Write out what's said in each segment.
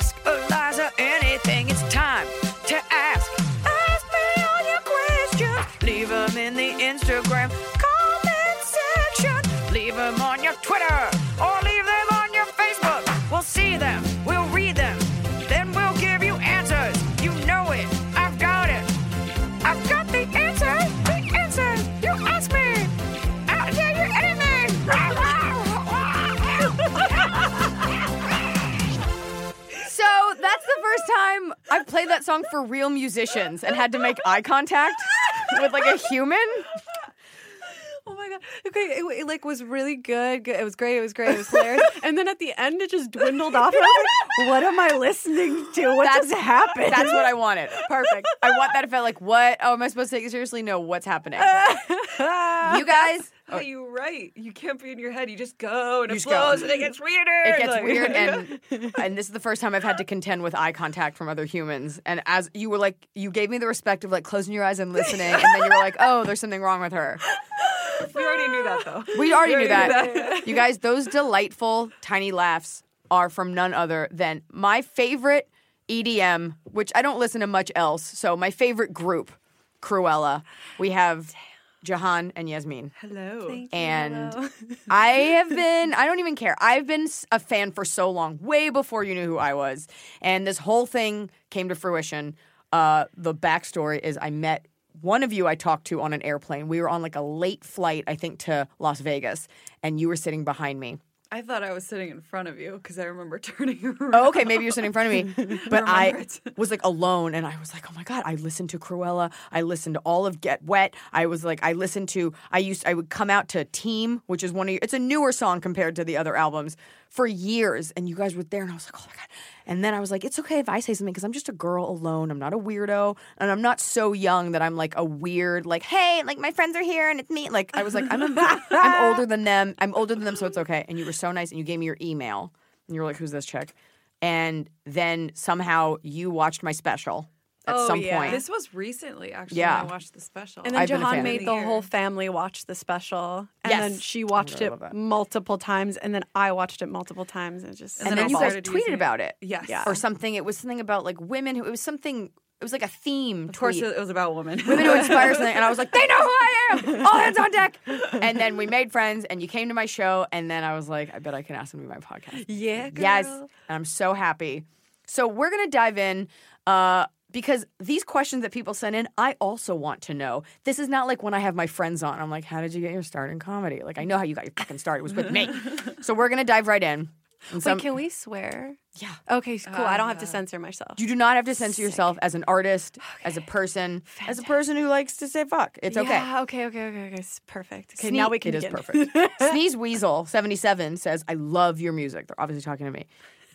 Ask Eliza anything. It's time to ask. Ask me all your questions. Leave them in the Instagram comment section. Leave them on your Twitter or leave them on your Facebook. We'll see them. I've played that song for real musicians and had to make eye contact with like a human. Oh my god. Okay, it, it, like was really good. It was great. It was great. It was hilarious. and then at the end, it just dwindled off. And I was like, "What am I listening to? What That's- just happened?" That's what I wanted. Perfect. I want that effect. like, what? Oh, am I supposed to take it seriously? No, what's happening? you guys, Hey, you're right. You can't be in your head. You just go and it just go. flows and it gets weirder. it gets Like- weird and and this is the first time I've had to contend with eye contact from other humans. And as you were like you gave me the respect of like closing your eyes and listening, and then you were like, oh, there's something wrong with her. we already knew that though. We already knew We that. already knew that. you guys, those delightful tiny laughs are from none other than my favorite EDM, which I don't listen to much else. So my favorite group, Krewella. We have Jahan and Yasmin. Hello. And I have been, I don't even care. I've been a fan for so long, way before you knew who I was. And this whole thing came to fruition. Uh, the backstory is I met one of you I talked to on an airplane. We were on like a late flight, I think, to Las Vegas, and you were sitting behind me. I thought I was sitting in front of you because I remember turning around. Oh, okay, maybe you're sitting in front of me. But I it. was like alone and I was like, oh my God, I listened to Krewella. I listened to all of Get Wet. I was like, I listened to, I used, I would come out to Team, which is one of your, it's a newer song compared to the other albums for years. And you guys were there and I was like, oh my God. And then I was like, it's okay if I say something because I'm just a girl alone. I'm not a weirdo. And I'm not so young that I'm like a weird, like, hey, like my friends are here and it's me. Like, I was like, I'm, a, I'm older than them. I'm older than them, so it's okay. And you were so nice and you gave me your email. And you were like, who's this chick? And then somehow you watched my special at Oh, some yeah. point. This was recently, actually. Yeah. when I watched the special. And then I've Jahan made the Year. whole family watch the special, and Yes. then she watched really it multiple times, and then I watched it multiple times, and just and, then then, you guys tweeted using it. about it. Yes. Yeah. Or something. It was something about like women who, it was something, it was like a theme Of course, tweet. it was about women. women who inspire something. And I was like, they know who I am. All hands on deck. And then we made friends and you came to my show. And then I was like, I bet I can ask them to be my podcast. yeah, girl. Yes. And I'm so happy. So we're going to dive in uh, because these questions that people send in, I also want to know. This is not like when I have my friends on. I'm like, how did you get your start in comedy? Like, I know how you got your fucking start. It was with me. so we're going to dive right in. And Wait, some- can we swear? yeah. Okay, cool. I don't have to ah. censor myself. You do not have to censor yourself as an artist, as a person, as a person who likes to say fuck. It's okay. Yeah, okay, okay, okay, okay. It's perfect. Okay, Sneeze- now we can It is begin. perfect. Sneeze Weasel seventy seven says, "I love your music." They're obviously talking to me.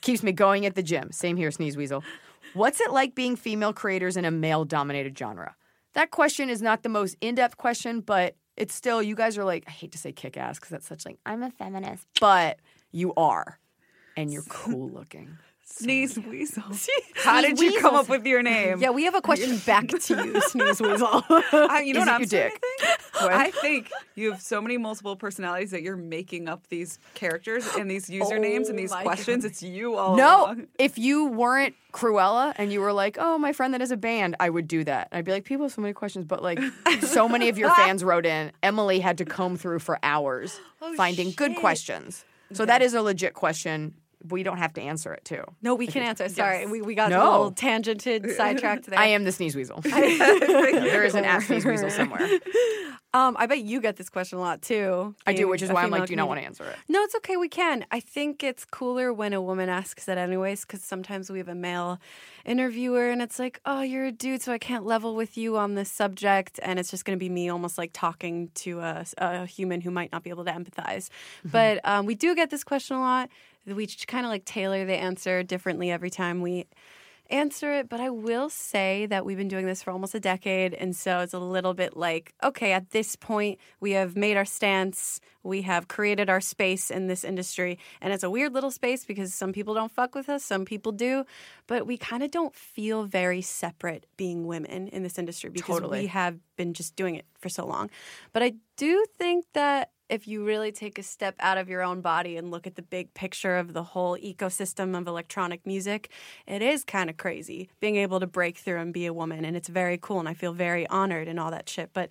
Keeps me going at the gym. Same here, Sneeze Weasel. What's it like being female creators in a male dominated genre? That question is not the most in depth question, but it's still. You guys are like, I hate to say kick ass because that's such like I'm a feminist, but you are, and you're cool looking. Sneeze Weasel. How did you come up with your name? Yeah, we have a question back to you, Sneeze Weasel. I, you know Is what I'm your starting dick? think? I think you have so many multiple personalities that you're making up these characters and these usernames and oh these questions. It's you all No, along. if you weren't Krewella and you were like, "Oh, my friend that has a band," I would do that. I'd be like, "People have so many questions," but like, so many of your fans wrote in. Emily had to comb through for hours oh, finding good questions. So that is a legit question. We don't have to answer it too. no, we can answer. Sorry, we, we got No. a little tangented, sidetracked there. I am the sneeze weasel. there is an ass sneeze weasel somewhere. Um, I bet you get this question a lot too. I do, which is why I'm like, do you not want to answer it? No, it's okay. We can. I think it's cooler when a woman asks it, anyways, because sometimes we have a male interviewer and it's like, oh, you're a dude, so I can't level with you on this subject. And it's just going to be me almost like talking to a, a human who might not be able to empathize. But um, we do get this question a lot. We kind of like tailor the answer differently every time we answer it, but I will say that we've been doing this for almost a decade. And so it's a little bit like, okay, at this point, we have made our stance, we have created our space in this industry. And it's a weird little space because some people don't fuck with us, some people do, but we kind of don't feel very separate being women in this industry because Totally. we have been just doing it for so long. But I do think that if you really take a step out of your own body and look at the big picture of the whole ecosystem of electronic music, it is kind of crazy being able to break through and be a woman. And it's very cool. And I feel very honored and all that shit. But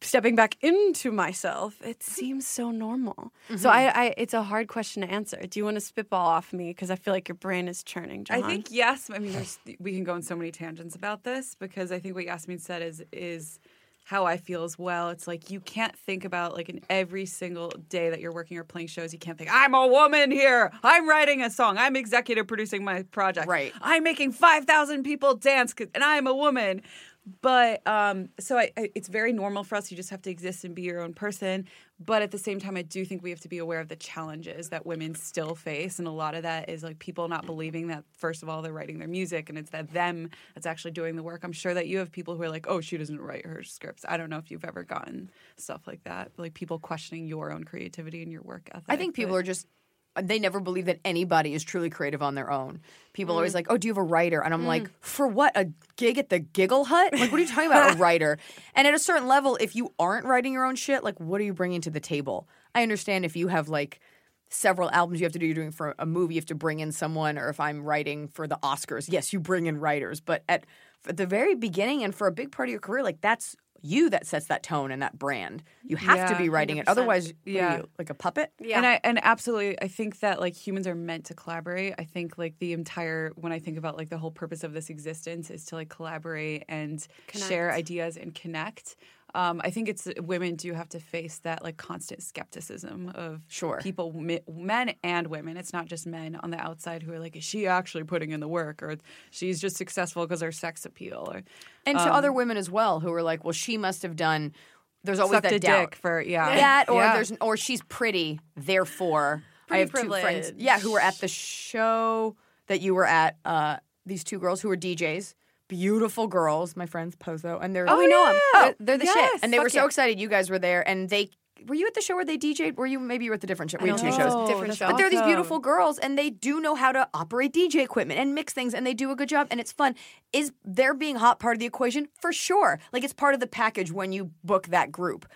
stepping back into myself, it seems so normal. So mm-hmm. I, I, it's a hard question to answer. Do you want to spitball off me? Because I feel like your brain is churning, Jahan. I think yes. I mean, we can go in so many tangents about this because I think what Yasmin said is is how I feel as well. It's like you can't think about like in every single day that you're working or playing shows, you can't think I'm a woman here. I'm writing a song. I'm executive producing my project. Right. I'm making five thousand people dance and I'm a woman. But um, so I, I, it's very normal for us. You just have to exist and be your own person. But at the same time, I do think we have to be aware of the challenges that women still face, and a lot of that is like people not believing that first of all they're writing their music, and it's that them that's actually doing the work. I'm sure that you have people who are like, "Oh, she doesn't write her scripts." I don't know if you've ever gotten stuff like that, like people questioning your own creativity and your work ethic. I think people but- are just they never believe that anybody is truly creative on their own. People are always Mm. like, "Oh, do you have a writer?" And I'm like, "For what? A gig at the Giggle Hut? Like, what are you talking about? a writer?" And at a certain level, if you aren't writing your own shit, like, what are you bringing to the table? I understand if you have like several albums you have to do. You're doing for a movie, you have to bring in someone, or if I'm writing for the Oscars, yes, you bring in writers. But at, at the very beginning and for a big part of your career, like that's you that sets that tone and that brand. You have to be writing it. 100%. Otherwise, yeah, Yeah. you, like a puppet. Yeah. And I and absolutely I think that like humans are meant to collaborate. I think like the entire when I think about like the whole purpose of this existence is to like collaborate and share ideas and connect. Um, I think it's women do have to face that like constant skepticism of Sure. people, mi- men and women. It's not just men on the outside who are like, is she actually putting in the work, or she's just successful because her sex appeal, or and to other women as well who are like, well, she must have done. There's always that a doubt. dick for yeah that or Yeah. there's or she's pretty, therefore I Pretty have two friends. Yeah, who were at the show that you were at. Uh, these two girls who were DJs, beautiful girls, my friends Pozo, and they're Oh, we know 'em. Oh, They're- they're the yes. shit. and they were so yeah. excited you guys were there, and they were you at the show where they DJ'd? Were you maybe you were at the different show? We had two shows. Different that's show. But they're these beautiful girls, and they do know how to operate DJ equipment and mix things, and they do a good job, and it's fun. Is their being hot part of the equation? For sure. Like it's part of the package when you book that group.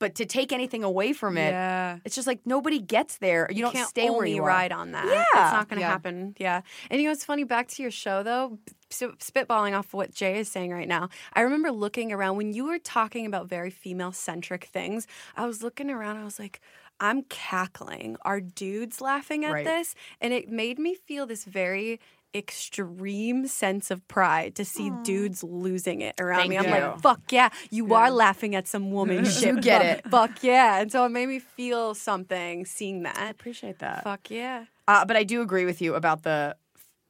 But to take anything away from it, Yeah. it's just like nobody gets there. You, don't can't stay where you are. ride on that. Yeah. it's not going to Yeah. happen. Yeah, and you know what's funny? Back to your show though, so spitballing off what Jay is saying right now. I remember looking around when you were talking about very female centric things. I was looking around. I was like. I'm cackling. Are dudes laughing at Right. this? And it made me feel this very extreme sense of pride to see dudes losing it around Thank me. I'm you. like, fuck yeah, you are laughing at some woman shit. You get it. Fuck yeah. And so it made me feel something seeing that. I appreciate that. Fuck yeah. Uh, but I do agree with you about the.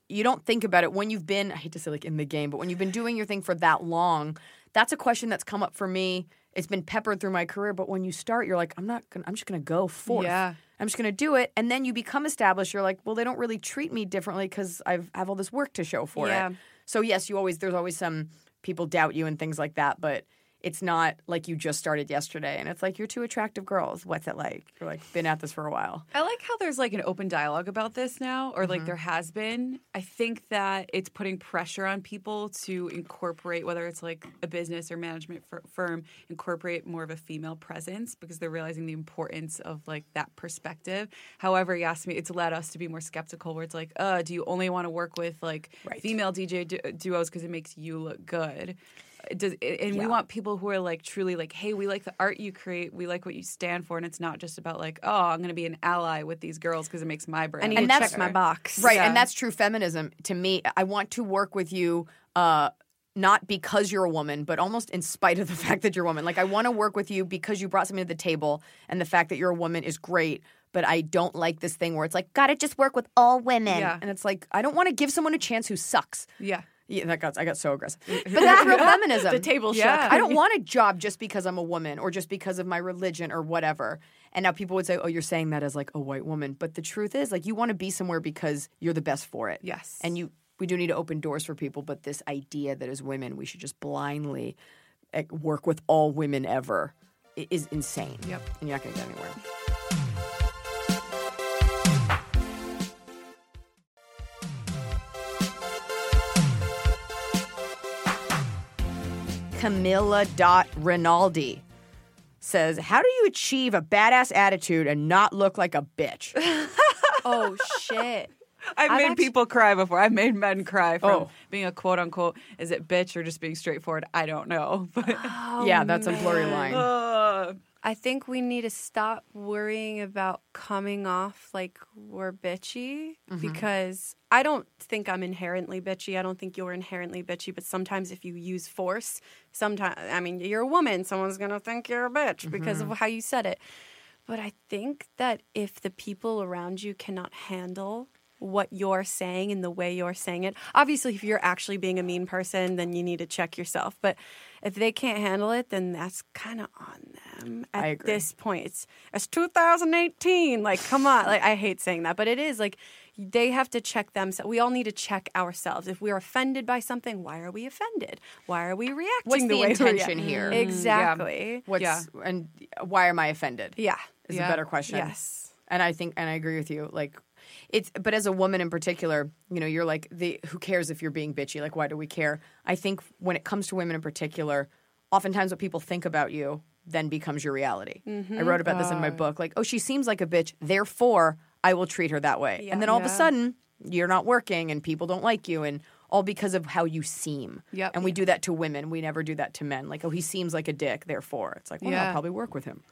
You don't think about it when you've been. I hate to say like in the game, but when you've been doing your thing for that long, that's a question that's come up for me. It's been peppered through my career, but when you start, you're like, I'm not gonna. I'm just gonna go forth. Yeah. I'm just gonna do it, and then you become established. You're like, well, they don't really treat me differently because I've have all this work to show for Yeah. it. So yes, you always there's always some people doubt you and things like that, but it's not like you just started yesterday, and it's like you're two attractive girls. What's it like? You're like been at this for a while. I like how there's like an open dialogue about this now, or Mm-hmm. like there has been. I think that it's putting pressure on people to incorporate, whether it's like a business or management fir- firm, incorporate more of a female presence because they're realizing the importance of like that perspective. However, you asked me, it's led us to be more skeptical, where it's like, uh, do you only want to work with like Right. female DJ du- duos because it makes you look good? Does, and we want people who are like truly like, hey, we like the art you create, we like what you stand for, and it's not just about like, oh, I'm going to be an ally with these girls because it makes my brand. And that's- check my box. Right, Yeah. and that's true feminism to me. I want to work with you uh not because you're a woman, but almost in spite of the fact that you're a woman. Like I want to work with you because you brought something to the table and the fact that you're a woman is great, but I don't like this thing where it's like got to just work with all women. Yeah. And it's like I don't want to give someone a chance who sucks. Yeah. Yeah, that got I got so aggressive. But that's real feminism. The table Yeah. shook. I don't want a job just because I'm a woman or just because of my religion or whatever. And now people would say, "Oh, you're saying that as like a white woman." But the truth is, like you want to be somewhere because you're the best for it. Yes. And you we do need to open doors for people, but this idea that as women we should just blindly eh, work with all women ever is insane. Yep. And you're not going to get anywhere. Camilla dot Rinaldi says, "How do you achieve a badass attitude and not look like a bitch?" oh shit. I've, I've made actu- people cry before. I've made men cry from Oh. being a quote unquote, is it bitch or just being straightforward? I don't know. But yeah, that's a blurry line. uh, I think we need to stop worrying about coming off like we're bitchy because I don't think I'm inherently bitchy. I don't think you're inherently bitchy, but sometimes if you use force, sometimes I mean you're a woman, someone's gonna think you're a bitch because of how you said it. But I think that if the people around you cannot handle what you're saying and the way you're saying it, obviously, if you're actually being a mean person, then you need to check yourself. But if they can't handle it, then that's kind of on them at I agree. this point. It's, it's 2018. Like, come on. Like, I hate saying that, but it is like they have to check themselves. We all need to check ourselves. If we're offended by something, why are we offended? Why are we reacting What's the, the way we're intention here? Mm-hmm. Exactly. What's Yeah. and why am I offended? Yeah. is Yeah. a better question. Yes. And I think and I agree with you. Like it's but as a woman in particular, you know, you're like the who cares if you're being bitchy? Like why do we care? I think when it comes to women in particular, oftentimes what people think about you then becomes your reality. I mm-hmm. wrote about this in my book. Like, oh, she seems like a bitch, therefore I will treat her that way. And then all of a sudden, you're not working and people don't like you and all because of how you seem. Yep. And we do that to women. We never do that to men. Like, oh, he seems like a dick, therefore. It's like, well, Yeah. I'll probably work with him.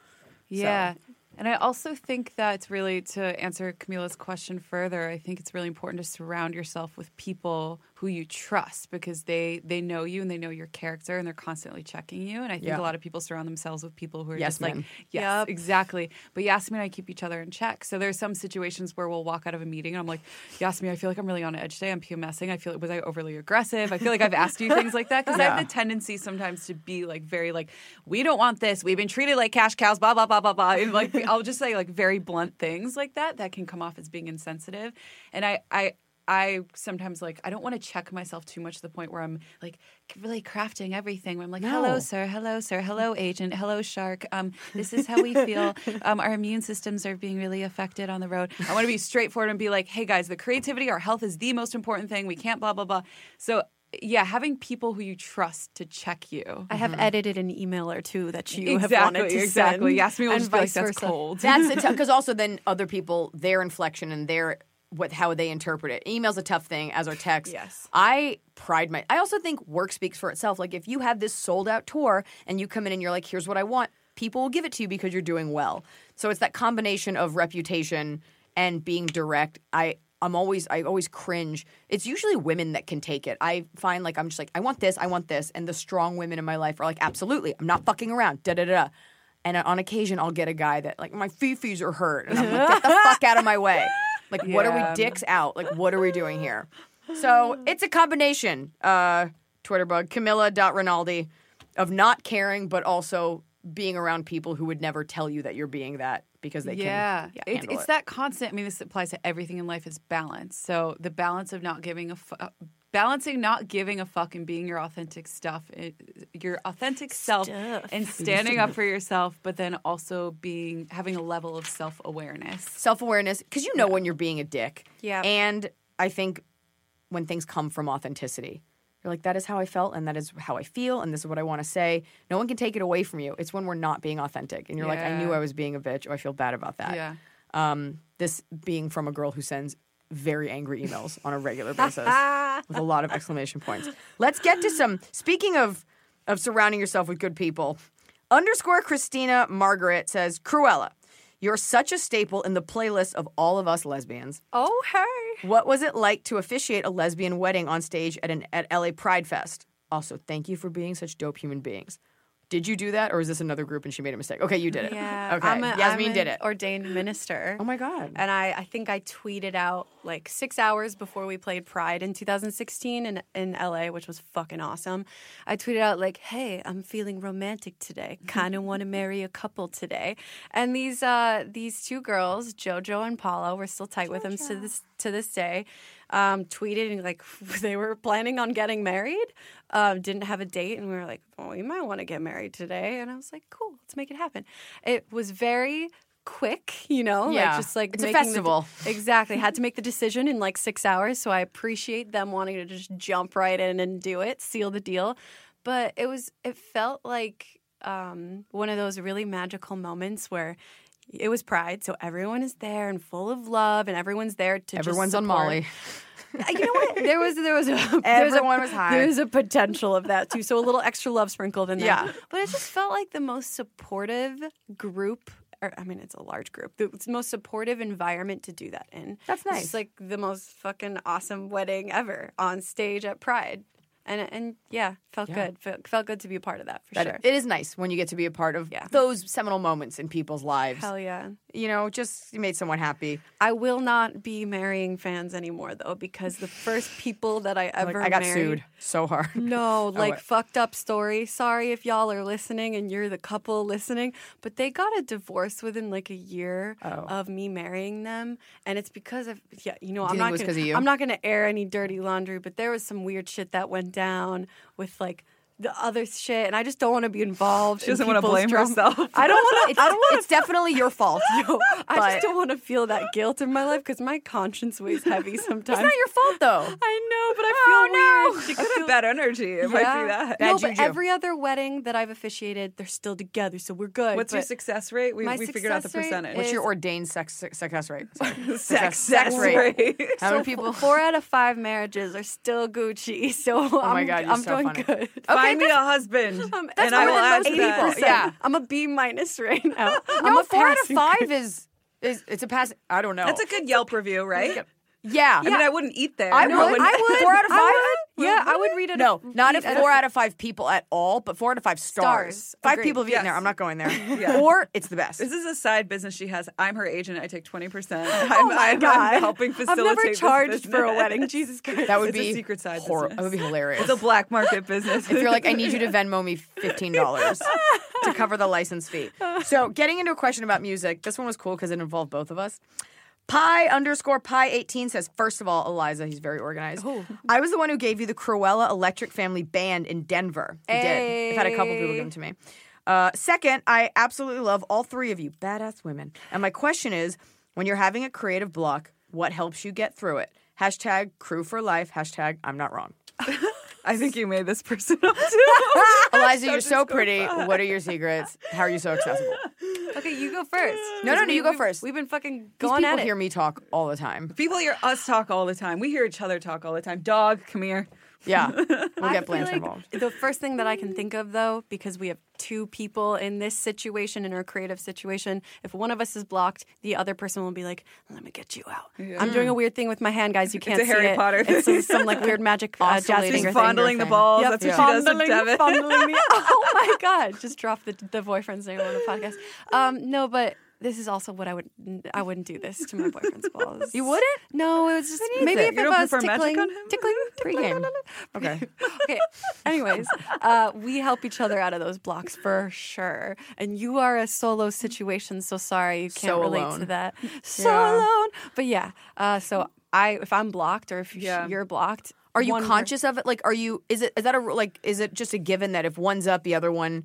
Yeah. And I also think that really to answer Camila's question further, I think it's really important to surround yourself with people who you trust because they they know you and they know your character and they're constantly checking you. And I think Yeah. a lot of people surround themselves with people who are Yes just like, yes, Yep. exactly. But Yasmin and I keep each other in check. So there's some situations where we'll walk out of a meeting and I'm like, Yasmin, I feel like I'm really on edge today. I'm PMSing. I feel like was I overly aggressive? I feel like I've asked you things like that because I have the tendency sometimes to be like very like, we don't want this. We've been treated like cash cows. Blah blah blah blah blah. And like I'll just say like very blunt things like that that can come off as being insensitive. And I I. I sometimes like I don't want to check myself too much to the point where I'm like really crafting everything. Where I'm like, No. "Hello, sir. Hello, sir. Hello, agent. Hello, shark. Um, this is how we feel. Um, our immune systems are being really affected on the road. I want to be straightforward and be like, hey guys, the creativity, our health is the most important thing. We can't blah blah blah. So yeah, having people who you trust to check you. I have edited an email or two that you have Exactly, wanted to exactly. send. Yasmin will and just be like, vice that's versa. cold. That's because also then other people their inflection and their what how they interpret it. Email's a tough thing as are text. Yes. I pride my. I also think work speaks for itself. Like if you have this sold out tour and you come in and you're like, here's what I want, people will give it to you because you're doing well. So it's that combination of reputation and being direct. I. I'm always I always cringe. It's usually women that can take it. I find like I'm just like I want this, I want this, and the strong women in my life are like absolutely, I'm not fucking around. Da da da. da. And on occasion, I'll get a guy that like my fifis are hurt, and I'm like, get the fuck out of my way. Like, what are we dicks out? Like, what are we doing here? So it's a combination. Uh, Twitter bug Camilla.Rinaldi of not caring, but also being around people who would never tell you that you're being that because they yeah, can. It- it's it. that constant. I mean, this applies to everything in life. Is balance. So the balance of not giving a uh, balancing not giving a fuck and being your authentic stuff, your authentic self, Stuff. and standing up for yourself, but then also being having a level of self awareness. self awareness because you know when you're being a dick. Yeah. And I think when things come from authenticity, you're like, that is how I felt and that is how I feel and this is what I want to say. No one can take it away from you. It's when we're not being authentic and you're like, I knew I was being a bitch. or I feel bad about that. Yeah. Um, this being from a girl who sends very angry emails on a regular basis with a lot of exclamation points. Let's get to some. Speaking of of surrounding yourself with good people, underscore Christina Margaret says, Krewella, you're such a staple in the playlist of all of us lesbians. Oh, hey. What was it like to officiate a lesbian wedding on stage at an at LA Pride Fest? Also, thank you for being such dope human beings. Did you do that, or is this another group and she made a mistake? Okay, you did it. Yeah. Okay. I'm a, Yasmin I'm did it. Ordained minister. Oh my god. And I, I think I tweeted out like six hours before we played Pride in 2016 in, in LA, which was fucking awesome. I tweeted out like, "Hey, I'm feeling romantic today. Kind of want to marry a couple today." And these uh, these two girls, JoJo and Paula, we're still tight with them to this to this day. Um, tweeted and like they were planning on getting married. Um, didn't have a date, and we were like, "Oh, we might want to get married today." And I was like, "Cool, let's make it happen." It was very quick, you know, Yeah. like just like It's a making the festival. exactly. Had to make the decision in like six hours. So I appreciate them wanting to just jump right in and do it, seal the deal. But it was, it felt like um, one of those really magical moments where it was Pride, so everyone is there and full of love, and everyone's there to just Everyone's on. Molly. Uh, You know what? There was there was a Everyone a, was high. There's a potential of that too. So a little extra love sprinkled in there. Yeah. But it just felt like the most supportive group. Or, I mean, it's a large group. It's the most supportive environment to do that in. That's nice. just like the most fucking awesome wedding ever on stage at Pride, and and yeah, felt Yeah. good. Felt, felt good to be a part of that for That- sure. It is nice when you get to be a part of Yeah. those seminal moments in people's lives. Hell yeah. You know, just you made someone happy. I will not be marrying fans anymore though, because the first people that I Like, ever I got married, sued so hard. No, like what? fucked up story. Sorry if y'all are listening and you're the couple listening, but they got a divorce within like a year Oh. of me marrying them, and it's because of yeah, you know, Do I'm you not gonna, 'cause of you? I'm not going to air any dirty laundry, but there was some weird shit that went down with like the other shit, and I just don't want to be involved. She doesn't want to blame herself. herself. I don't want to. I don't want It's definitely your fault. to. I just don't want to feel that guilt in my life because my conscience weighs heavy sometimes. It's not your fault though. I know, but I oh, feel weird. She could have bad energy. It might be that. Bad no, but juju. every other wedding that I've officiated, they're still together, so we're good. What's your success rate? We, we figured out the success rate percentage. What's your ordained sex success rate? Sorry. success rate? How so many people? Four out of five marriages are still Gucci. So oh my I'm, God, you're I'm so doing funny. good. Find me a husband, Um, and I more will than add that. people. Yeah. I'm a B minus right now. I'm No, a four out of five grade. is is it's a pass. I don't know. That's a good Yelp review, right? yeah. I mean, I wouldn't eat there. I but would. when- I would. Four out of I five. Would. Yeah, I would read it. No, not if four out of five people at all, but four out of five stars. Stars. Five Agreed. people have eaten Yes. there. I'm not going there. Yeah. Or it's the best. This is a side business she has. I'm her agent. I take 20%. I'm, Oh my I'm, God. I'm helping I've facilitate never this charged for a business. wedding. Jesus Christ. that would It's a be secret side hor- business. That would be hilarious. It's a black market business. if you're like, I need you to Venmo me fifteen dollars to cover the license fee. So, getting into a question about music, this one was cool because it involved both of us. Pi underscore pi eighteen says, first of all, Eliza, he's very organized. I was the one who gave you the Krewella Electric Family Band in Denver. You did. I've had a couple people give them to me. Uh, second, I absolutely love all three of you, badass women. And my question is, when you're having a creative block, what helps you get through it? Hashtag crew for life. Hashtag I'm not wrong. I think you made this person up too. Eliza, you're so pretty. What are your secrets? How are you so accessible? Okay, you go first. No, no, no, you go first. We've been fucking These going people at it. hear me talk all the time. People hear us talk all the time. We hear each other talk all the time. Dog, come here. Yeah, we'll get feel Blanche like involved. The first thing that I can think of, though, because we have two people in this situation, in our creative situation, if one of us is blocked, the other person will be like, "Let me get you out." I'm doing a weird thing with my hand, guys. You can't a see Harry it. Potter It's some, some like weird magic uh, jazz She's finger finger thing. fondling the thing. balls. Yep. That's what Yeah. she does with Fondling, Devin. fondling me. Oh my god! Just drop the the boyfriend's name on the podcast. Um, no, but this is also what I would I wouldn't do this to my boyfriend's balls. You wouldn't? No, it was just maybe it. if, You don't was tickling, on him? tickling, Pre-game. Okay. okay. Anyways, uh, we help each other out of those blocks for sure. And you are a solo situation, so sorry you can't So relate alone. to that. So Yeah. alone. But yeah, uh, so I if I'm blocked or if Yeah. you're blocked, Are you conscious of it? Like, are you? Is it? Is that a like? Is it just a given that if one's up, the other one?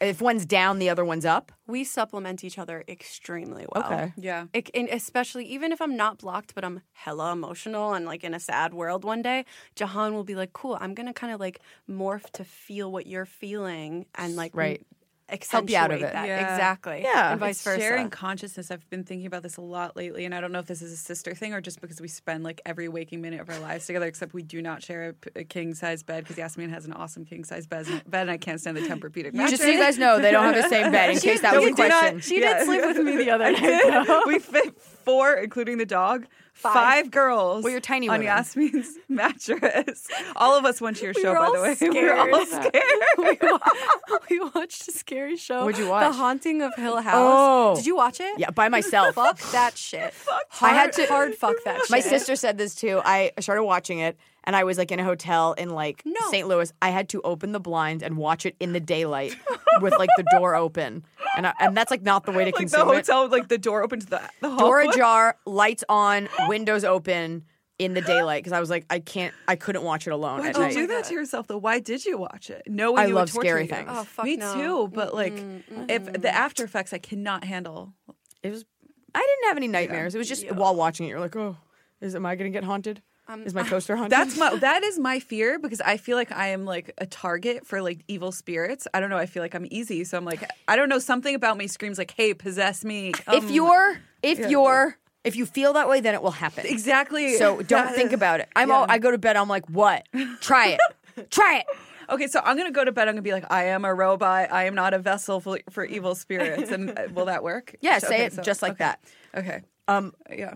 If one's down, the other one's up. we supplement each other extremely well. Okay. Yeah. It, and especially even if I'm not blocked, but I'm hella emotional and like in a sad world one day, Jahan will be like, "Cool, I'm gonna kind of like morph to feel what you're feeling and like Right. Accentuate you out of it. that Yeah. exactly, Yeah. and vice It's versa." Sharing consciousness. I've been thinking about this a lot lately, and I don't know if this is a sister thing or just because we spend like every waking minute of our lives together. Except we do not share a, p- a king size bed because Yasmin has an awesome king size bed, bed, and I can't stand the Tempur-Pedic mattress. Just so you guys know, they don't have the same bed. In case that was a we do not- question. She Yeah. did sleep with me the other night. we fit four, including the dog. Five, girls. Well, you're tiny on women. Yasmin's mattress. All of us went to your We show, by the way. scared. We were all scared. we, watched a scary show. What'd you watch? The? Haunting of Hill House. Oh. Did you watch it? Yeah, by myself. Fuck that shit. I had to- hard fuck that shit. My sister said this too. I started watching it and I was like in a hotel in like No. St. Louis. I had to open the blinds and watch it in the daylight with like the door open. And I, and that's like not the way to Like the consume it. hotel, like the door open to the, the Door ajar, lights on, windows open in the daylight because I was like I can't I couldn't watch it alone Why'd at you do that to yourself though? Why did you watch it? Knowing I you love would torture scary you. things. Oh, fuck Me no. too, but like if the after effects I cannot handle. It was I didn't have any nightmares. It was just while watching it you're like, "Oh, is am I going to get haunted?" Is my toaster haunted? That's my that is my fear because I feel like I am like a target for like evil spirits. I don't know. I feel like I'm easy, so I'm like I don't know. Something about me screams like, "Hey, possess me." if you're if yeah. you're if you feel that way, then it will happen. exactly, So don't That think is- about it. I'm yeah. all I go to bed. I'm like, what? Try it. Try it. Okay, so I'm gonna go to bed. I'm gonna be like, I am a robot. I am not a vessel for, for evil spirits. And uh, will that work? Yeah, So- say okay, it so- just like okay. that. Okay. Um. Yeah.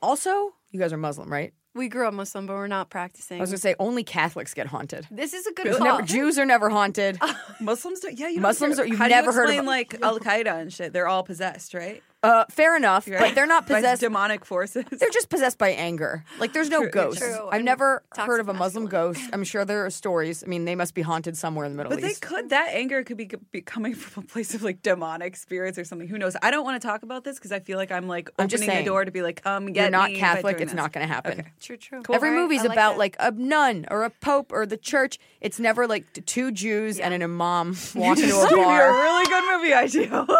Also, you guys are Muslim, right? We grew up Muslim, but we're not practicing. I was gonna say only Catholics get haunted. this is a good Never- call. Jews are never haunted. Muslims do Yeah, you don't Muslims hear- are- you've How never do you heard of- explain, like Al Qaeda and shit? They're all possessed, right? Uh, fair enough, Right? but they're not possessed By possessed. demonic forces. They're just possessed by anger. Like there's no True, ghosts. true. I've And never toxic heard of a Muslim masculine. ghost. I'm sure there are stories. I mean, they must be haunted somewhere in the Middle East. But they could that anger could be, be coming from a place of like demonic spirits or something. Who knows? I don't want to talk about this because I feel like I'm like I'm opening just the door to be like, come get me. You're not me Catholic. It's this. not going to happen. Okay. True, true. Every All right, movie's like about that. like a nun or a pope or the church. It's never like two Jews and an imam walk into a This would be a bar. really good movie idea.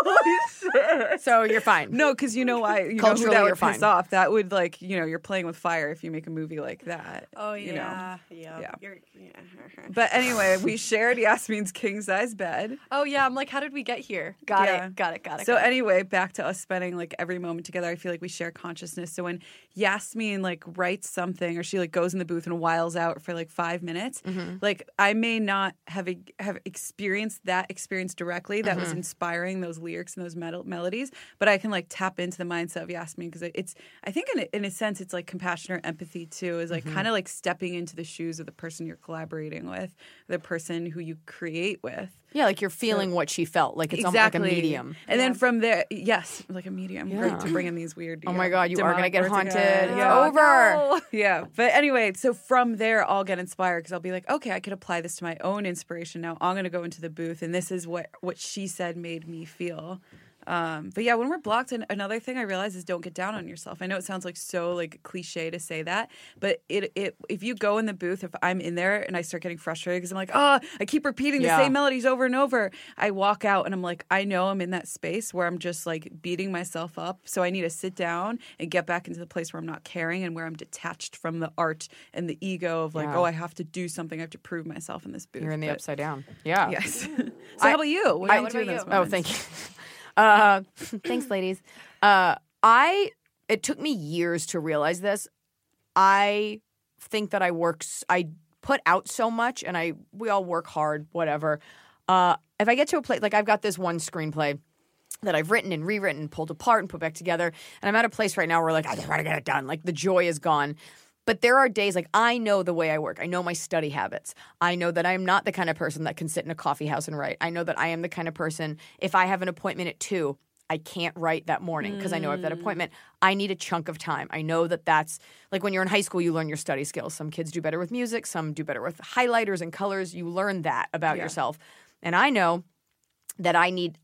So you're fine. No, because you know why? You know Culturally, who that you're would piss fine. off. That would like you know you're playing with fire if you make a movie like that. Oh you know. yeah, yeah, Yeah. You're, yeah. But anyway, we shared Yasmin's king size bed. Oh yeah, I'm like, how did we get here? Got Yeah. it, got it, got it. So got it. anyway, back to us spending like every moment together. I feel like we share consciousness. So when Yasmin like writes something or she like goes in the booth and wiles out for like five minutes, Mm-hmm. like I may not have e- have experienced that experience directly that Mm-hmm. was inspiring those lyrics and those mel- melodies, but I can like tap into the mindset of Yasmin because it's I think in a, in a sense it's like compassion or empathy too is like Mm-hmm. kind of like stepping into the shoes of the person you're collaborating with, the person who you create with. Yeah, like you're feeling what she felt. Like it's almost like a medium. And then from there, yes, like a medium. Great Yeah. to bring in these weird. Oh yeah, my God, you are gonna get haunted. again. It's Yeah. over. Yeah, but anyway, so from there, I'll get inspired because I'll be like, okay, I could apply this to my own inspiration. Now I'm gonna go into the booth, and this is what what she said made me feel. Um, but yeah, when we're blocked, and another thing I realize is don't get down on yourself. I know it sounds like so like cliche to say that, but it it if you go in the booth, if I'm in there and I start getting frustrated because I'm like, oh, I keep repeating the Yeah. same melodies over and over, I walk out and I'm like, I know I'm in that space where I'm just like beating myself up. So I need to sit down and get back into the place where I'm not caring and where I'm detached from the art and the ego of like, Yeah. oh, I have to do something. I have to prove myself in this booth. You're in the But- upside down. Yeah. Yes. so I- how about you? What I- what about you? Oh, thank you. Uh, thanks, ladies. Uh, I it took me years to realize this. I think that I work. I put out so much, and I we all work hard. Whatever. Uh, if I get to a place like I've got this one screenplay that I've written and rewritten, pulled apart and put back together, and I'm at a place right now where like I just want to get it done. Like the joy is gone. But there are days like I know the way I work. I know my study habits. I know that I'm not the kind of person that can sit in a coffee house and write. I know that I am the kind of person if I have an appointment at 2, I can't write that morning because I know I have that mm. appointment. I need a chunk of time. I know that that's like when you're in high school you learn your study skills. Some kids do better with music, some do better with highlighters and colors. You learn that about yourself. And I know that I need.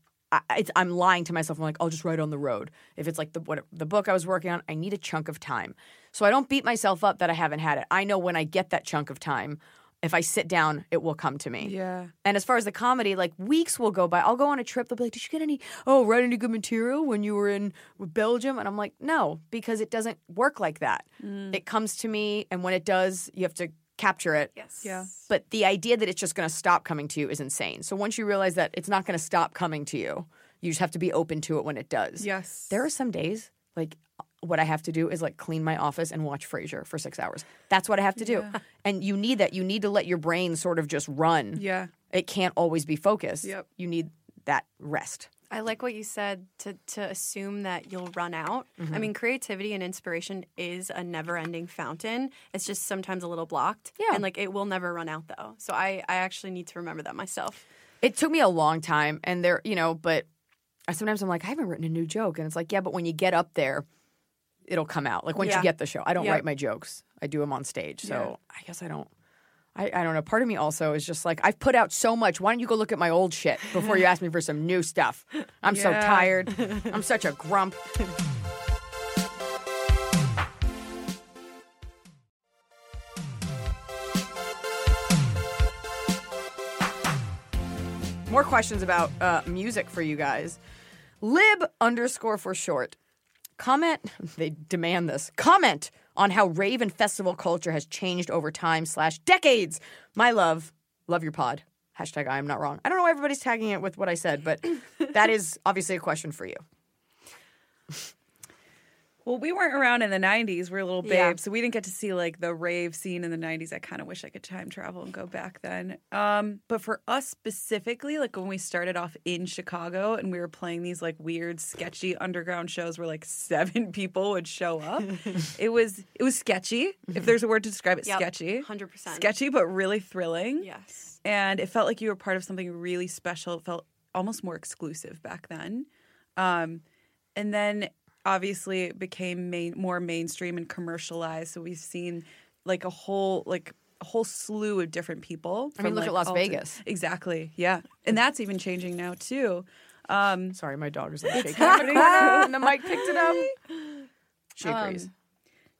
I, I'm lying to myself. I'm like, I'll just write on the road. If it's like the what the book I was working on, I need a chunk of time. So I don't beat myself up that I haven't had it. I know when I get that chunk of time, if I sit down, it will come to me. Yeah. And as far as the comedy, like weeks will go by. I'll go on a trip. They'll be like, "Did you get any? Oh, write any good material when you were in Belgium?" And I'm like, "No, because it doesn't work like that. Mm. It comes to me, and when it does, you have to capture it. yes, Yeah. But the idea that it's just going to stop coming to you is insane. So once you realize that it's not going to stop coming to you, you just have to be open to it when it does. Yes. There are some days like what I have to do is like clean my office and watch Frasier for 6 hours. That's what I have to do. And you need that. You need to let your brain sort of just run. Yeah. It can't always be focused. Yep. You need that rest. I like what you said to to assume that you'll run out. Mm-hmm. I mean, creativity and inspiration is a never-ending fountain. It's just sometimes a little blocked. Yeah. And like it will never run out though. So I I actually need to remember that myself. It took me a long time and there, you know, but I sometimes I'm like I haven't written a new joke and it's like, yeah, but when you get up there it'll come out. Like once Yeah. you get the show. I don't Yeah. write my jokes. I do them on stage. So Yeah. I guess I don't I, I don't know. Part of me also is just like I've put out so much. Why don't you go look at my old shit before you ask me for some new stuff? I'm so Yeah. tired. I'm such a grump. More questions about uh, music for you guys. Lib underscore for short. Comment, they demand this. Comment on how rave and festival culture has changed over time slash decades. My love, love your pod. Hashtag I am not wrong. I don't know why everybody's tagging it with what I said, but that is obviously a question for you. Well, we weren't around in the 90s. We are a little babes, Yeah. so we didn't get to see like the rave scene in the 90s. I kind of wish I could time travel and go back then. Um, but for us specifically, like when we started off in Chicago and we were playing these like weird, sketchy underground shows where like seven people would show up, it was it was sketchy. If there's a word to describe it, Yep, sketchy. 100%. Sketchy, but really thrilling. Yes. and it felt like you were part of something really special. It felt almost more exclusive back then. Um, and then obviously it became main, more mainstream and commercialized. So we've seen like a whole like a whole slew of different people. I mean, from, look like, at Las all di- Vegas. exactly. Yeah, and that's even changing now too. Um, Sorry, my daughter's like shaking the and the mic picked it up. She agrees. Um,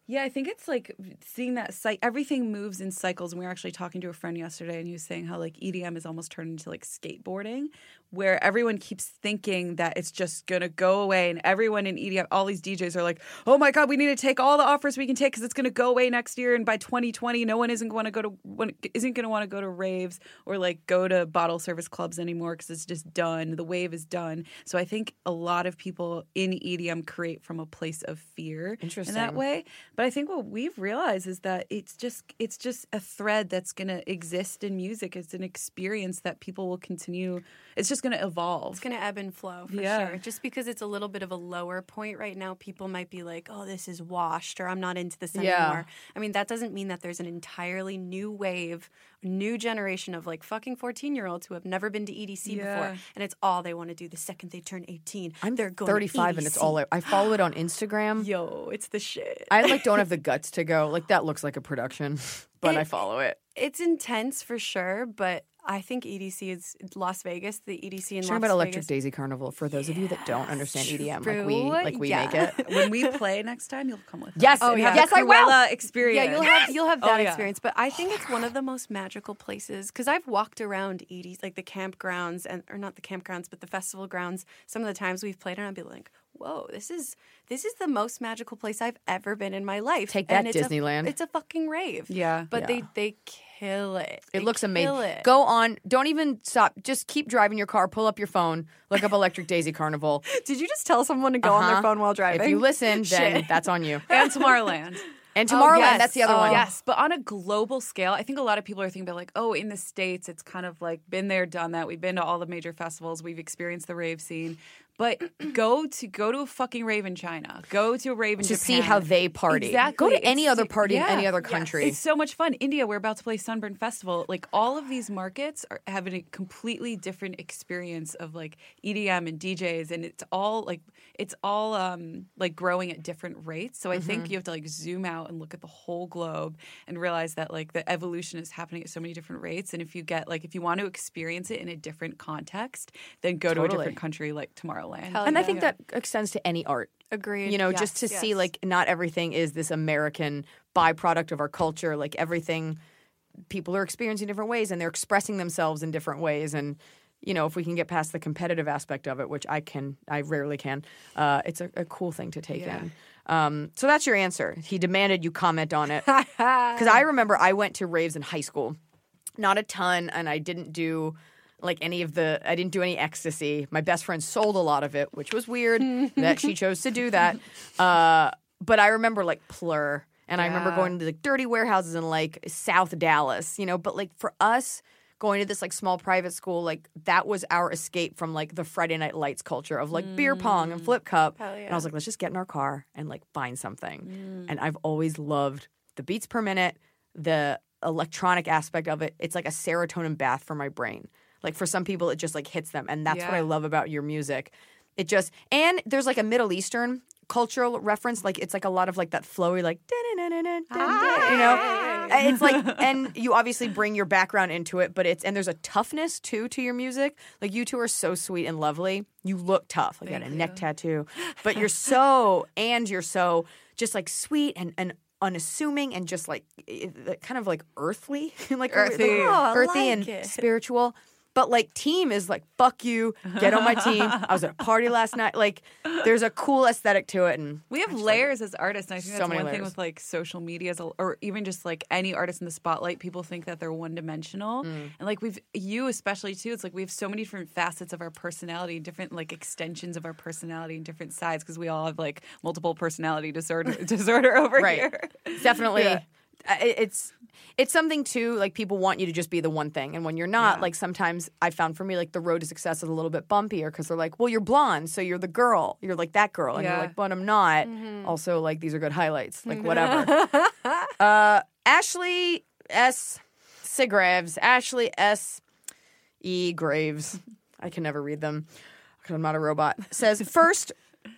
Yeah, I think it's like seeing that site. Everything moves in cycles. And we were actually talking to a friend yesterday, and he was saying how like EDM is almost turned into like skateboarding, where everyone keeps thinking that it's just gonna go away, and everyone in EDM, all these DJs are like, "Oh my god, we need to take all the offers we can take because it's gonna go away next year, and by 2020, no one isn't going to go to one- isn't going to want to go to raves or like go to bottle service clubs anymore because it's just done. The wave is done. So I think a lot of people in EDM create from a place of fear in that way. But I think what we've realized is that it's just it's just a thread that's going to exist in music. It's an experience that people will continue. It's just going to evolve. It's going to ebb and flow for Yeah. sure. Just because it's a little bit of a lower point right now, people might be like, oh, this is washed or I'm not into this Yeah. anymore. I mean, that doesn't mean that there's an entirely new wave, new generation of like fucking 14 year olds who have never been to EDC Yeah. before. And it's all they want to do the second they turn 18. I'm They're going to 35 and it's all I, I follow it on Instagram. Yo, it's the shit. I like don't have the guts to go. Like that looks like a production, but I follow it. it's intense for sure, but I think EDC is Las Vegas, the EDC in Talking Las about Electric Vegas. Daisy Carnival for those of you that don't understand EDM, like we like we Yeah. make it. when we play next time, you'll come with Yes, us. oh, yeah. Yes, I will. Experience. Yeah, you'll have you'll have Oh, that yeah. experience. But I think it's one of the most magical places because I've walked around Edie's, like the campgrounds and or not the campgrounds, but the festival grounds. Some of the times we've played, and I'd be like, "Whoa, this is this is the most magical place I've ever been in my life." Take And that, it's a- Disneyland. it's a fucking rave. Yeah. but Yeah. they they kill it. It They looks kill amazing. it. Go on. Don't even stop. Just keep driving your car. Pull up your phone. Look up Electric Daisy Carnival. Did you just tell someone to go on Uh-huh. their phone while driving? If you listen, then that's on you. and Tomorrowland. And Tomorrowland, yes. that's the other Oh. one. Yes, but on a global scale, I think a lot of people are thinking about like, oh, in the states, it's kind of like been there, done that. We've been to all the major festivals. We've experienced the rave scene. But go to go to a fucking rave in China. Go to a rave in To Japan. see how they party. Exactly. Go to any other party in any other country. It's so much fun. India, we're about to play Sunburn Festival. Like all of these markets are having a completely different experience of like EDM and DJs, and it's all like it's all um like growing at different rates. So I Mm-hmm. think you have to like zoom out and look at the whole globe and realize that like the evolution is happening at so many different rates. And if you get like if you want to experience it in a different context, then go to a different country like Tomorrowland. Hell and I yeah. think that extends to any art. Agreed. You know, just to Yes, see like not everything is this American byproduct of our culture. Like everything, people are experiencing different ways and they're expressing themselves in different ways. And you know, if we can get past the competitive aspect of it, which I can, I rarely can, uh, it's a, a cool thing to take Yeah. in. Um, so that's your answer. He demanded you comment on it because I remember I went to raves in high school, not a ton, and I didn't do like any of the I didn't do any ecstasy. My best friend sold a lot of it, which was weird that she chose to do that. Uh, but I remember like Plur, and I remember going to like dirty warehouses in like South Dallas, you know. But like for us. Going to this like small private school, like that was our escape from like the Friday night lights culture of like beer pong and flip cup. Hell And I was like, let's just get in our car and like find something. And I've always loved the beats per minute, the electronic aspect of it. It's like a serotonin bath for my brain. Like for some people, it just like hits them, and that's what I love about your music. It just and there's like a Middle Eastern cultural reference. Like it's like a lot of like that flowy like you know. It's like and you obviously bring your background into it, but it's and there's a toughness too to your music. Like you two are so sweet and lovely. You look tough. Like you got a neck tattoo, but you're so and you're so just like sweet and and unassuming and just like eh, eh, kind of like earthly, like Earthy. like, Oh, earthy like and it. spiritual. But like team is like fuck you, get on my team. I was at a party last night. Like there's a cool aesthetic to it, and We have layers as artists, and I think So that's one thing with like social media, as a- or even just like any artist in the spotlight. People think that they're one dimensional, Mm. and like we've you especially too. It's like we have so many different facets of our personality, different like extensions of our personality, and different sides because we all have like multiple personality disorder disorder over right, here. definitely. Yeah. It's it's something too like people want you to just be the one thing, and when you're not, Yeah. like sometimes I found for me like the road to success is a little bit bumpier because they're like, well, you're blonde, so you're the girl, you're like that girl, and Yeah. you're like, but I'm not. Also, like these are good highlights, like whatever. uh, Ashley S. Sigraves, Ashley S. E. Graves. I can never read them because I'm not a robot. Says first,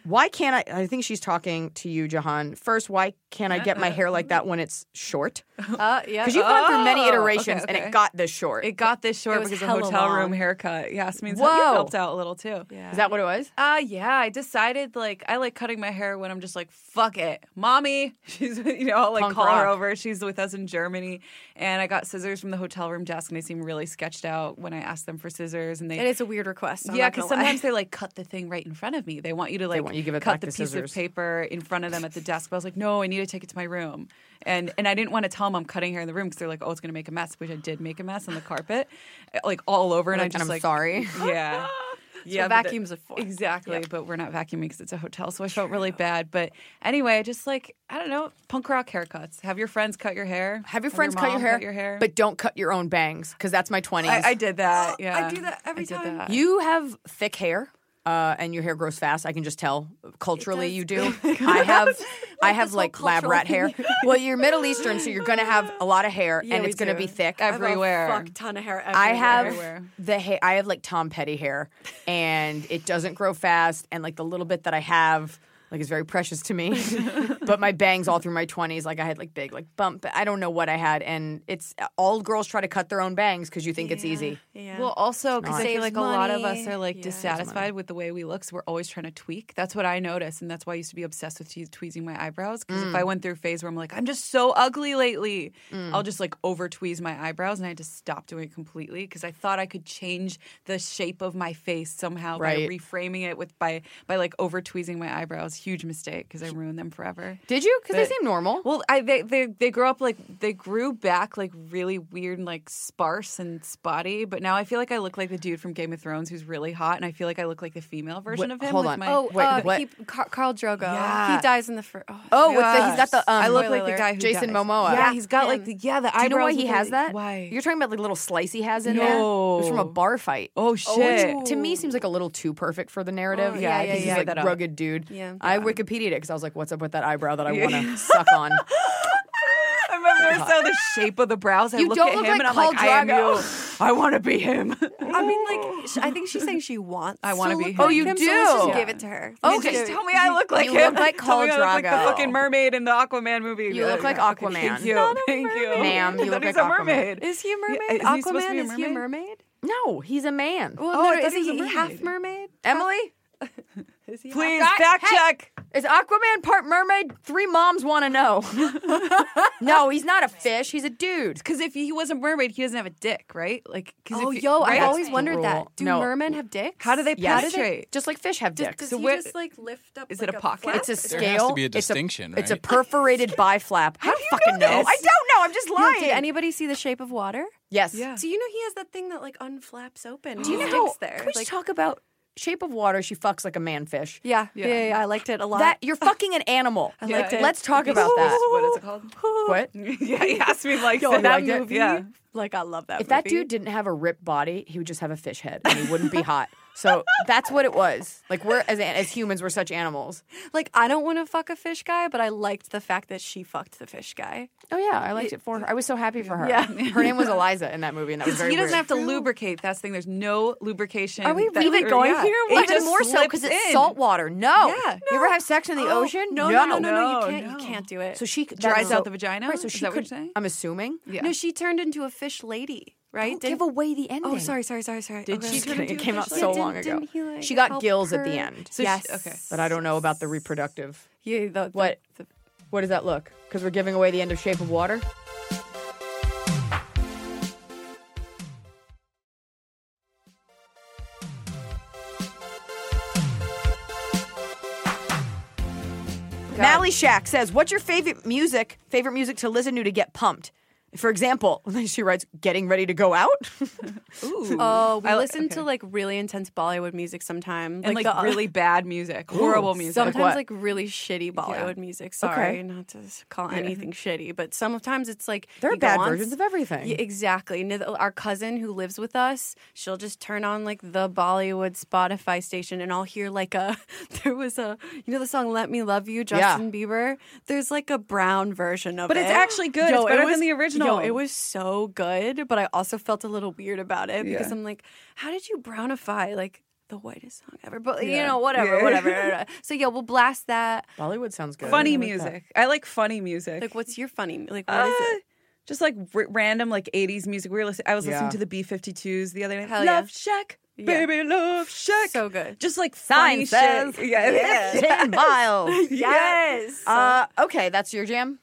why can't I? I think she's talking to you, Jahan. First, why can't I get my hair like that when it's short? Uh, yeah. Because you've gone through many Oh, iterations okay, and it got this short. It got this short It was because of hella hotel room long. haircut. Yasmine's Whoa. helped out a little too. yeah. Is that what it was? Uh yeah, I decided like I like cutting my hair when I'm just like fuck it, mommy. She's you know I'll like Punk call her over. She's with us in Germany, and I got scissors from the hotel room desk, and they seem really sketched out when I asked them for scissors, and they. It is a weird request. I'm yeah, because sometimes they like cut the thing right in front of me. They want you to like want you to give it cut back the the piece of paper in front of them at the desk. But I was like, no, I need to take it to my room, and and I didn't want to tell them I'm cutting hair in the room because they're like, oh, it's gonna make a mess, which I did make a mess on the carpet, eh, like all over, and I Like, just and I'm like sorry. yeah. what the- vacuums are for. Exactly, but we're not vacuuming because it's a hotel, so I felt really bad. But anyway, just like I don't know, punk rock haircuts. Have your friends cut your hair. Have your friends cut your hair, Cut your hair. but don't cut your own bangs because that's my 20s. I, I did that. Yeah, I do that every I time. that. You have thick hair. Uh, and your hair grows fast. I can just tell. Culturally, you do. I have, I have like lab rat hair. well, you're Middle Eastern, so you're gonna have a lot of hair, Yeah, and we it's gonna do. be thick. I have a everywhere. fuck ton of hair. Everywhere. I have Everywhere. the hair. I have like Tom Petty hair, and it doesn't grow fast. And like the little bit that I have, like is very precious to me. but my bangs all through my twenties, like I had like big like bump. I don't know what I had, and it's all girls try to cut their own bangs because you think it's easy. Yeah. Well, also because I Saves feel like a lot of us are like Yeah. dissatisfied with the way we look, so we're always trying to tweak. That's what I noticed, and that's why I used to be obsessed with te- tweezing my eyebrows. Because if I Mm. went through a phase where I'm like, I'm just so ugly lately, I'll just like over tweeze my eyebrows, and I had to stop doing it completely because I thought I could change the shape of my face somehow Right. by reframing it with by by like over tweezing my eyebrows. Huge mistake because I ruined them forever. Did you? Because they seem normal. Well, I they, they they grew up like they grew back like really weird and like sparse and spotty, but now I feel like I look like the dude from Game of Thrones who's really hot, and I feel like I look like the female version Wait, of him. hold with on. My, oh, Wait, uh, what? he, Car- Khal Drogo. Yeah. He dies in the first. Oh, oh, with the, he's got the. Um, I look like the guy who Jason dies. Momoa. Yeah, he's got like him. the yeah the Do you know why he with has the- that? Why? You're talking about the little slice he has in there. It was from a No. bar fight. oh shit! Which to me seems like a little too perfect for the narrative. Oh, yeah, because yeah, he's yeah. like That up. rugged dude. Yeah. I Wikipedia'd it because I was like, "What's up with that eyebrow that I want to suck on?" I remember so the shape of the brows. I You look don't at look him like and I'm Khal like, I am Drogo. you. I want to be him. I mean, like, sh- I think she's saying she wants. I wanna be him. Oh, you him, So let's just do? give it to her. Oh, okay. just- Just tell me I look like You him. look like Tell me Khal I look like the Drogo. fucking mermaid in the Aquaman movie. You look like Okay, Aquaman. Thank you. Not a Thank you. mermaid. Ma'am, you I look he was like a Aquaman. mermaid. Is he a mermaid? is he supposed to Aquaman? be a Is he a mermaid? mermaid? No, he's a man. Well, Oh, no, I thought is he was a he half mermaid? Emily, Is he Please Guy- fact hey. check. is Aquaman part mermaid? Three moms want to know. no, he's not a fish. He's a dude. Because if he was a mermaid, he doesn't have a dick, right? Like, 'cause Oh, if you- yo, right? I've always the wondered that. Do No. mermen have dicks? How do they Yes. penetrate? Just like fish have Does, dicks. does So he where- just like lift up? Is like it a pocket? flap? It's a scale. There has to be a It's a- distinction, It's a right? perforated biflap. How do you fucking know? this? I don't know. I'm just Yo, lying. did anybody see The Shape of Water? yes. Yeah. So you know he has that thing that like unflaps open. Do you know His how? dick's there? Can we like, just talk about Shape of Water? She fucks like a manfish. yeah, Yeah. yeah, yeah, yeah, I liked it a lot. That you're fucking an animal. I liked it. Let's talk about that. What is it called? What? yeah, he asked me like Yo, that that movie. movie. Yeah. Like I love that. If that dude didn't have a ripped body, he would just have a fish head and he wouldn't be hot. So that's what it was. Like we're as as humans, we're such animals. like, I don't want to fuck a fish guy, but I liked the fact that she fucked the fish guy. Oh yeah, I liked it for her. I was so happy for her. Yeah. her name was Eliza in that movie, and that was very he doesn't weird. have to lubricate. That's the thing. There's no lubrication. Are we that- really or- going yeah. here? It Even just more so because it's salt water. No. Yeah. You ever have sex in the Oh, ocean? No, no, no, no, no, No, You can't. no. You can't do it. So she Dries that's out so- the vagina? Right. So Is she that what could. you're saying? I'm assuming. Yeah. No, she turned into a fish lady, right? Don't give away the oh, ending. Oh, sorry, sorry, sorry, sorry. Did okay. she? It came out so yeah, long didn't, ago. Didn't like she got gills her? at the end. So yes. She, okay. But I don't know about the reproductive. Yeah. The, the, what? The, what does that look? Because we're giving away the end of Shape of Water. Mally Shack says, "What's your favorite music? Favorite music to listen to to get pumped?" For example, she writes, "Getting ready to go out." Ooh. Oh, we I li- listen to like really intense Bollywood music sometimes, and like, the- uh, really bad music, horrible music. Sometimes what? like really shitty Bollywood music. Sorry, not to call anything shitty, but sometimes it's like There are you bad on versions of everything. Yeah, exactly. And Our cousin who lives with us, she'll just turn on like the Bollywood Spotify station, and I'll hear like a. There was a you know the song "Let Me Love You" Justin Bieber. There's like a brown version of But it. But it's actually good. It's it better than the original. Yo, it was so good, but I also felt a little weird about it because Yeah. I'm like, how did you brownify like? The whitest song ever, but you know, whatever, Yeah. whatever. so yeah, we'll blast that. Bollywood sounds good. funny I like that. music. I like funny music. Like, what's your funny? Like, what is Uh, it? Just like r- random like '80s music. We were listening. I was listening Yeah. to the B52s the other night. Hell yeah. Love Shack, Yeah. baby, Love Shack. So good. Just like Sign funny says, shit. Yeah. Ten miles. Yes. Uh, okay, that's your jam.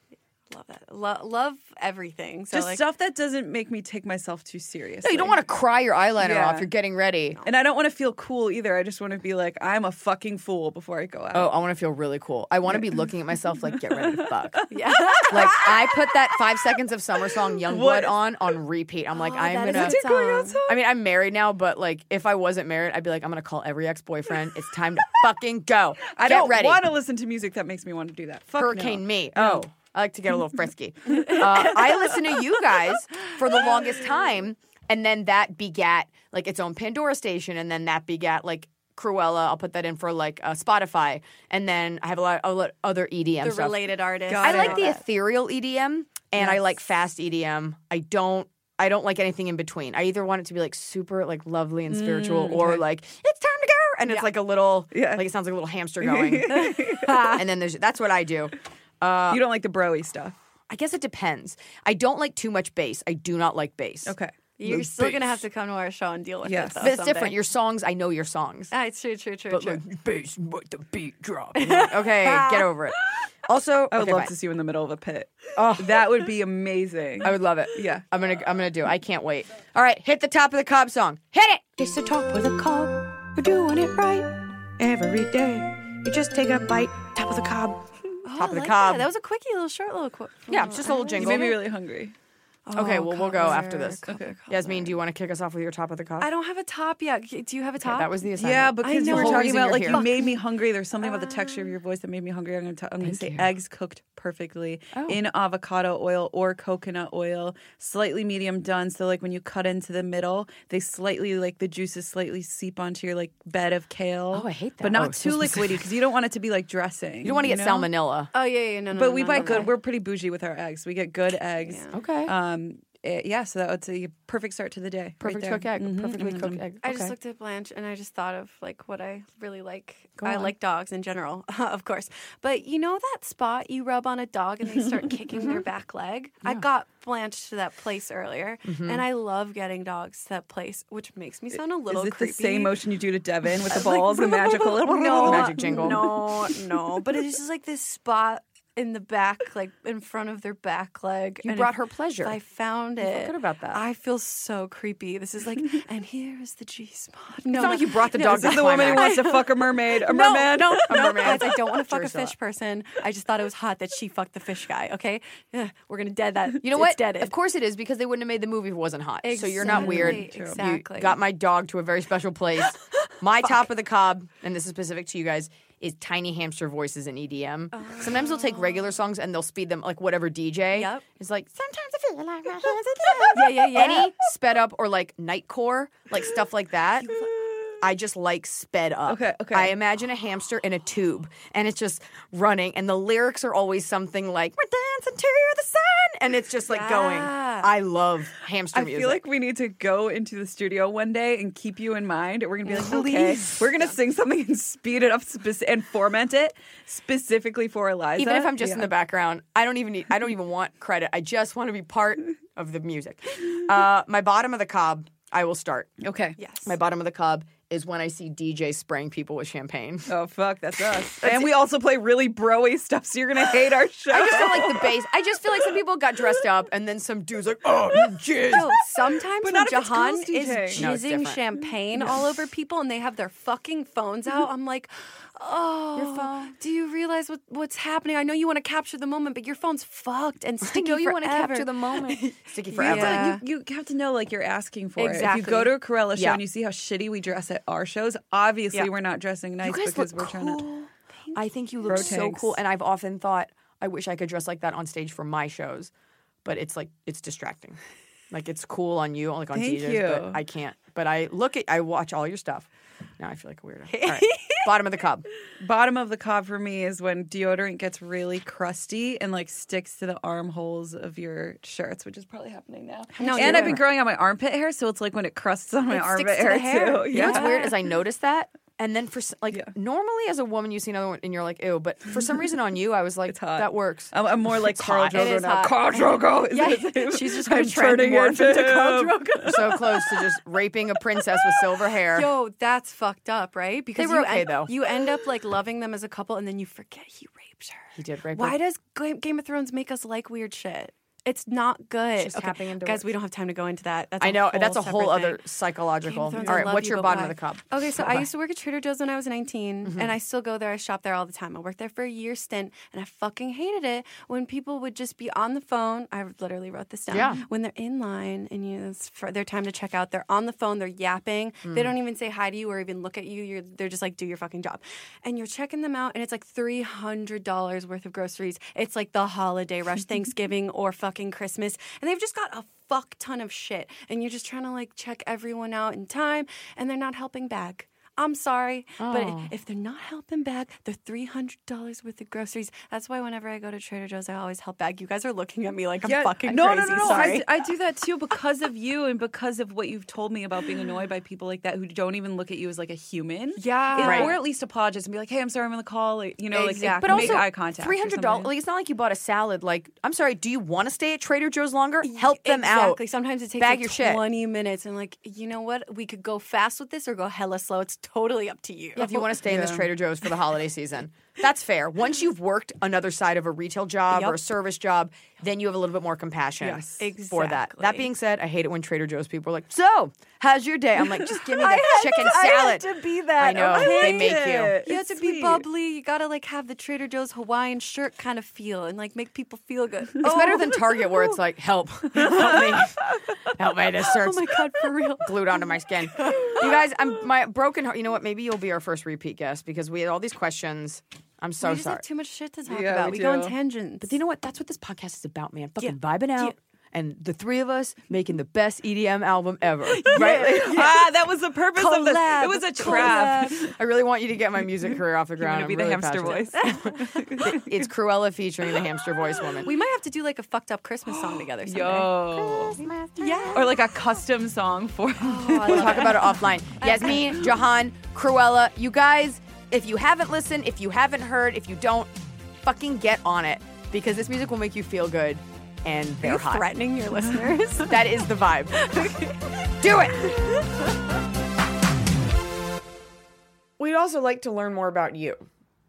Love that. Lo- love everything. So Just like, stuff that doesn't make me take myself too seriously. No, you don't want to cry your eyeliner Yeah. off. You're getting ready. And I don't want to feel cool either. I just want to be like, I'm a fucking fool before I go out. Oh, I want to feel really cool. I want to be looking at myself like, get ready to fuck. yeah. Like I put that five seconds of summer song Youngblood What? on on repeat. I'm like, Oh, I'm gonna. a good going song. I mean, I'm married now, but like, if I wasn't married, I'd be like, I'm gonna call every ex boyfriend. It's time to fucking go. I Get don't want to listen to music that makes me want to do that. Fuck Hurricane no. me. Oh, I like to get a little frisky. uh, I listened to you guys for the longest time, and then that begat like its own Pandora station, and then that begat like Krewella. I'll put that in for like uh, Spotify, and then I have a lot, a lot other EDM the stuff. related artists. Got I it. like the ethereal EDM, and I like fast EDM. I don't. I don't like anything in between. I either want it to be like super like lovely and spiritual, or okay. like it's time to go, and it's like a little Yeah. like it sounds like a little hamster going. and then there's that's what I do. You don't like the broy stuff. I guess it depends. I don't like too much bass. I do not like bass. Okay. You're still gonna have to come to our show and deal with Yes. it. Though, But it's someday. different. Your songs, I know your songs. Ah, it's true, true, true, But true. like bass, but the beat drop. I'm like, okay, get over it. Also, I would okay, love fine. to see you in the middle of a pit. Oh. That would be amazing. I would love it. Yeah. I'm gonna I'm gonna do. I can't wait. All right, hit the top of the cob song. Hit it. It's the top of the cob. We're doing it right every day. You just take a bite, top of the cob. Oh, Top of the like Cobb. That. that was a quickie, little short, little quote. Yeah, it's just a little jingle. you jingle. made me really hungry. Okay, oh, well we'll go after this. Okay. Yasmine, do you want to kick us off with your top of the Cobb? I don't have a top yet. Do you have a top? that was the assignment. Yeah, because you know. were The whole talking about like here. you made me hungry. There's something about the ah. texture of your voice that made me hungry. I'm gonna t- I'm gonna say you. eggs cooked perfectly Oh. in avocado oil or coconut oil, slightly medium done. So like when you cut into the middle, they slightly like the juices slightly seep onto your like bed of kale. Oh, I hate that. But not Oh, so too liquidy because you don't want it to be like dressing. You don't want to get know? salmonella. Oh yeah, yeah, no, no. But no, we no, buy no, good. We're pretty bougie with our eggs. We get good eggs. Yeah. Okay. Um, eh, yeah, so that would be a perfect start to the day. Perfect right cooked there. egg. Mhm, Perfectly mhm, cooked egg. I just looked at Blanche and I just thought of like what I really like. Go I on. like dogs in general, of course. But you know that spot you rub on a dog and they start kicking their back leg? I got Blanche to that place earlier, Mm-hmm. and I love getting dogs to that place, which makes me sound a little Is it creepy. the same motion you do to Devin with the balls, the magical little no, Magic jingle. No, no. But it's just like this spot in the back, like in front of their back leg. You and brought if- her pleasure. if I found it. good about that. I feel so creepy. This is like, and here is the G spot. No, It's not no, like you brought the no, dog This to is the woman who wants to fuck a mermaid. A no, merman. no, A no, merman. guys, I don't want to fuck a fish person. I just thought it was hot that she fucked the fish guy. Okay, yeah, we're gonna dead that. You know what? Deaded. Of course it is because they wouldn't have made the movie if it wasn't hot. So you're not weird. Exactly, You exactly. got my dog to a very special place. my top of the cob, and this is specific to you guys, is tiny hamster voices in EDM. Sometimes they'll take regular oh. songs and they'll speed them like whatever DJ Yep. is like. Sometimes I feel like my hands are Yeah, yeah, yeah. Any sped up or like nightcore, like stuff like that. I just like sped up. Okay, okay. I imagine a hamster in a tube and it's just running, and the lyrics are always something like "We're dancing to the sun," and it's just like going. I love hamster I music. feel like we need to go into the studio one day and keep you in mind. We're gonna be like, okay, we're gonna sing something and speed it up and format it specifically for Eliza. even if I'm just in the background, I don't even need. I don't even want credit. I just want to be part of the music. Uh, my bottom of the cob. I will start. Okay. Yes. My bottom of the cob is when I see DJ spraying people with champagne. Oh fuck, that's us. and we also play really broy stuff, so you're gonna hate our show. I just don't like the bass. I just feel like some people got dressed up, and then some dude's like, "Oh, you jizz." Yo, sometimes But when not Jahan is DJing. No, it's jizzing champagne all over people and they have their fucking phones out, I'm like, oh, Your phone. Do you realize what what's happening? I know you want to capture the moment, but your phone's fucked and I sticky know you want to capture the moment. Sticky You forever. have, Yeah. to, you, you have to know like you're asking for it. If you go to a Krewella show Yeah. and you see how shitty we dress at our shows, obviously Yeah. we're not dressing nice because we're trying to. cool. I think you look Bro so cool, and I've often thought I wish I could dress like that on stage for my shows, but it's like it's distracting. Like it's cool on you, like on Thank DJs, you. but I can't. But I look at, I watch all your stuff. Now I feel like a weirdo. All right, bottom of the cob. Bottom of the cob for me is when deodorant gets really crusty and like sticks to the armholes of your shirts, which is probably happening now. No, and I've been growing out my armpit hair, so it's like when it crusts on my It armpit hair, hair. too. You know what's weird is I noticed that, and then for like Yeah. normally as a woman you see another one and you're like ew, but for some reason on you I was like that works. I'm, I'm more like It's Khal hot. Drogo now. hot. Khal Drogo. Oh, is Yeah, she's just I'm turning into into Khal. Drogo. so close to just raping a princess with silver hair. Yo, that's fucked up, right? Because were you okay, end, though. You end up like loving them as a couple, and then you forget he raped her. He did rape Why her. does Game of Thrones make us like weird shit? It's not good. Tapping into guys. We don't have time to go into that. That's a I know whole that's a whole other thing. psychological. Thrones, All right, what's you, your bottom why? of the cup? Okay, so? I used to work at Trader Joe's when I was 19, Mm-hmm. and I still go there. I shop there all the time. I worked there for a year stint, and I fucking hated it when people would just be on the phone. I literally wrote this down. Yeah. When they're in line and you, it's for their time to check out, they're on the phone, they're yapping. Mm. They don't even say hi to you or even look at you. You're, they're just like, do your fucking job. And you're checking them out, and it's like $300 worth of groceries. It's like the holiday rush, Thanksgiving or fucking Christmas. And they've just got a fuck ton of shit. And you're just trying to like check everyone out in time, and they're not helping back. I'm sorry, but Oh. if they're not helping back, they're three hundred dollars worth of groceries. That's why whenever I go to Trader Joe's, I always help bag. You guys are looking at me like I'm fucking no, crazy. no, no, no. Sorry. I, d- I do that too because of you and because of what you've told me about being annoyed by people like that who don't even look at you as like a human. Yeah. And- Right. Or at least apologize and be like, "Hey, I'm sorry, I'm on the call." Like, you know, Exactly. like But make also, eye contact. three hundred dollars. Like it's not like you bought a salad. Like I'm sorry. Do you want to stay at Trader Joe's longer? Help them exactly. out. Exactly. Sometimes it takes Bag like your shit. 20 minutes and like, you know what? We could go fast with this or go hella slow. It's totally up to you. Yeah, if you want to stay in this Trader Joe's for the holiday season, that's fair. Once you've worked another side of a retail job or a service job, then you have a little bit more compassion Yes. for that. That Exactly. being said, I hate it when Trader Joe's people are like, "So, how's your day?" I'm like, "Just give me I the chicken to- I salad." had to be that. I know okay? they make you. it. You have It's to sweet. be bubbly. You gotta like have the Trader Joe's Hawaiian shirt kind of feel and like make people feel good. It's better than oh. Target where it's like, "Help, help me, help me." This Oh my god, for real. glued onto my skin. You guys, I'm my broken heart. You know what? Maybe you'll be our first repeat guest because we had all these questions. I'm so we just sorry. have too much shit to talk Yeah, about. we We, go on do. tangents. But you know what? That's what this podcast is about, man. Fucking Yeah. vibing out. Yeah. And the three of us making the best EDM album ever, right? Like, Ah, that was the purpose of this. Collab, It was a trap. I really want you to get my music career off the I'm ground. gonna be I'm the really hamster passionate. voice. It's Krewella featuring the hamster voice woman. We might have to do like a fucked up Christmas song together someday. Yo. Yeah. Or like a custom song for. We'll talk about it offline. Yasmine, Jahan, Krewella, you guys, if you haven't listened, if you haven't heard, if you don't, fucking get on it because this music will make you feel good and Are they're you hot. threatening your listeners? That is the vibe. Do it. We'd also like to learn more about you.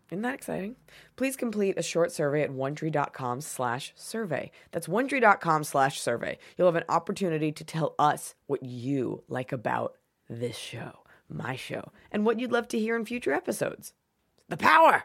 Isn't that exciting? Please complete a short survey at onetree.com slash survey. That's onetree.com slash survey. You'll have an opportunity to tell us what you like about this show, my show, and what you'd love to hear in future episodes. The power